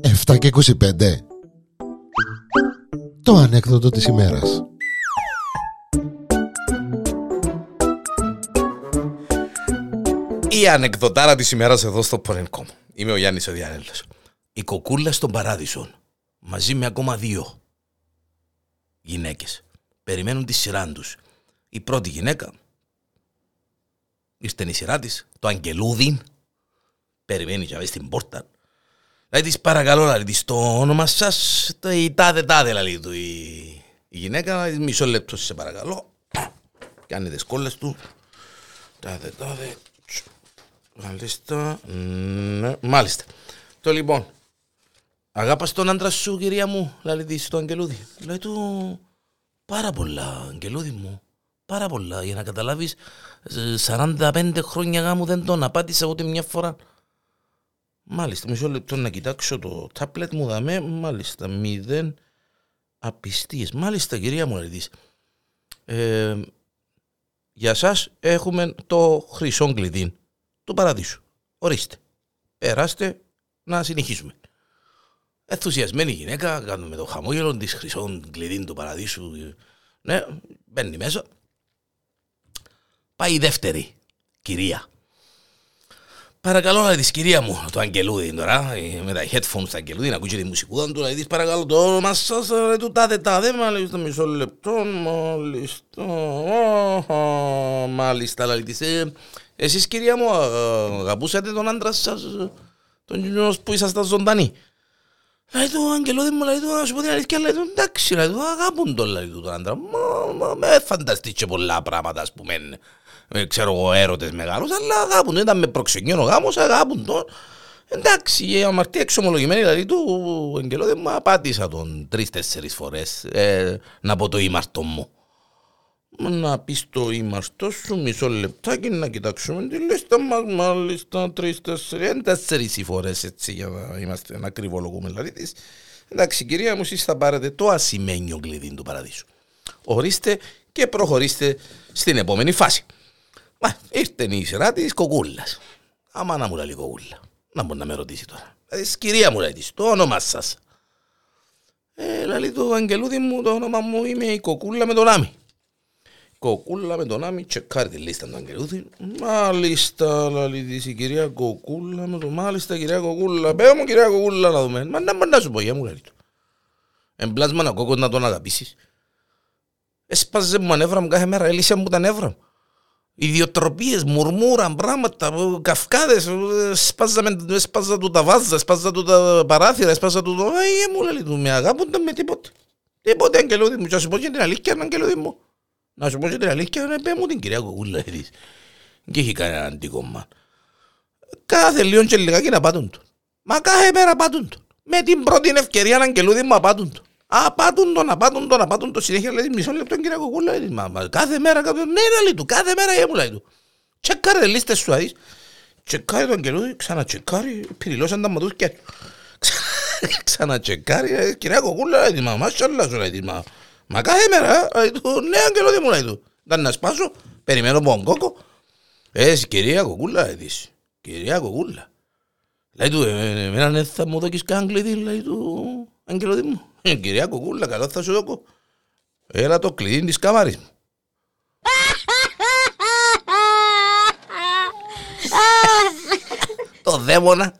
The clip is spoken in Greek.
Εφτά και 25 Το ανέκδοτο της ημέρας Η ανεκδοτάρα της ημέρας εδώ στο Πορενκόμ. Είμαι ο Γιάννης ο Διανέλος. Η κοκούλα στον παράδεισο μαζί με ακόμα δύο γυναίκες περιμένουν τη σειρά τους. Η πρώτη γυναίκα ήρθε η σειρά της, το Αγγελούδιν, περιμένει για στην πόρτα. Λέει της παρακαλώ, λέει της, το όνομα σας, το η τάδε τάδε, λέει του η, η γυναίκα, λέει, μισό λεπτό σε παρακαλώ. Κάνει τις κόλλες του. Τάδε τάδε. Μάλιστα. Ναι, μάλιστα. Το λοιπόν. Αγάπας τον άντρα σου, κυρία μου, λέει της, το Αγγελούδι. Λέει του, πάρα πολλά, Αγγελούδι μου. Πάρα πολλά. Για να καταλάβεις, 45 χρόνια γάμου δεν τον απάντησα ούτε μια φορά. Μάλιστα, μισό λεπτό να κοιτάξω το τάπλετ μου δαμέ. Μάλιστα, μηδέν απιστίες. Μάλιστα, κυρία μου, αρετής. Ε, για σας έχουμε το χρυσό κλειδί του παραδείσου. Ορίστε. Περάστε να συνεχίσουμε. Ενθουσιασμένη γυναίκα, κάνουμε το χαμόγελο της χρυσών κλειδί του παραδείσου. Ναι, μπαίνει μέσα. Πάει η δεύτερη κυρία. Παρακαλώ να της κυρία μου, το Αγγελούδι τώρα, με τα headphones του Αγγελούδι, να ακούσει τη μουσικούδα του, να της παρακαλώ το όνομα σας, ρε του τάδε τάδε, μάλιστα μισό λεπτό, μάλιστα, μάλιστα, λέει της, ε, εσείς κυρία μου αγαπούσατε τον άντρα σας, τον κοινός που ήσασταν ζωντανοί; Λέει του Αγγελούδη μου, λέει του, να σου πω την αλήθεια, λέει του, εντάξει, λέει του, αγάπουν τον, λέει του, τον άντρα. Μα, με φανταστεί πολλά πράγματα, ας πούμε, ε, ξέρω εγώ, έρωτες μεγάλους, αλλά αγάπουν, ήταν με προξενιόν ο γάμος, αγάπουν τον. Εντάξει, η αμαρτία εξομολογημένη, δηλαδή του Αγγελούδη μου, απάτησα τον τρεις-τέσσερις φορές, ε, να πω το ήμαρτο μου. Να πεις το ήμαρτο σου, μισό λεπτάκι, να κοιτάξουμε τη λίστα μας, μάλιστα, τρεις-τέσσερις, τέσσερις οι φορές, έτσι, για να είμαστε να ακριβολογούμε, δηλαδή της. Εντάξει, κυρία μου, εσείς θα πάρετε το ασημένιο κλειδί του παραδείσου. Ορίστε και προχωρήστε στην επόμενη φάση. Μα, ήρθε η σειρά της κοκούλας. Άμα να μου λέει κοκούλα. Να μπορεί να με ρωτήσει τώρα. Ε, κυρία μου λέει της, το όνομα σας. Ε, λέει το Αγγελούδι μου, το όνομα μου είμαι η κοκούλα με τον Άμι. Κοκούλα με τον Άμι, τσεκάρει τη λίστα του Αγγελούδη. Μάλιστα, λέει της η κυρία Κοκούλα με τον μάλιστα κυρία Κοκούλα. Πέρα μου κυρία Κοκούλα να δούμε. Μα να μπορεί να σου πω, για μου λέει το. Εμπλάσμα να κόκκος να τον αγαπήσεις. Έσπαζε μου ανέβρα μου κάθε μέρα, έλυσε μου τα νεύρα μου ιδιοτροπίες, μουρμούραν, πράγματα, καυκάδες, σπάζαμε, σπάζα του τα βάζα, σπάζα του τα παράθυρα, σπάζα του το... Ε, μου λέει, με αγάπονταν με τίποτε. Τίποτε, αγγελούδι μου, και να σου πω και την αλήθεια, αγγελούδι μου. Να σου πω και την αλήθεια, να πέ μου την κυρία Κοκούλα, έτσι. Και έχει κανένα αντίκομμα. Κάθε λίγο και λιγάκι να πάτουν του. Μα κάθε μέρα πάτουν του. Με την πρώτη ευκαιρία, αγγελούδι μου, απάτουν του. Απάτουν τον, απάτουν τον, απάτουν τον, συνέχεια λέει μισό λεπτό κύριε Κοκούλα, λέει, μα, μα, κάθε μέρα, κάθε... ναι, λέει του, κάθε μέρα έμου λέει του. Τσεκάρε λίστες σου αδείς, τσεκάρε τον καιρό, ξανατσεκάρει, πυριλώσαν τα ματούσκια του. Ξανατσεκάρει, κυρία Κοκούλα, λέει, μα μάσχαλα σου, λέει, μα, μα κάθε μέρα, λέει του, ναι, αγγελό δεν μου λέει του. Ήταν να σπάσω, περιμένω από τον κόκο. Ε, κυρία Κοκούλα, λέει, κυρία Κοκούλα. Λέει του, εμένα δεν θα μου δώκεις καν κλειδί, λέει του, αγγελό μου. Ε, κυρία Κουκούλα, καλό θα σου δώκω. Έλα το κλειδί της καμάρης μου. το δαίμονα.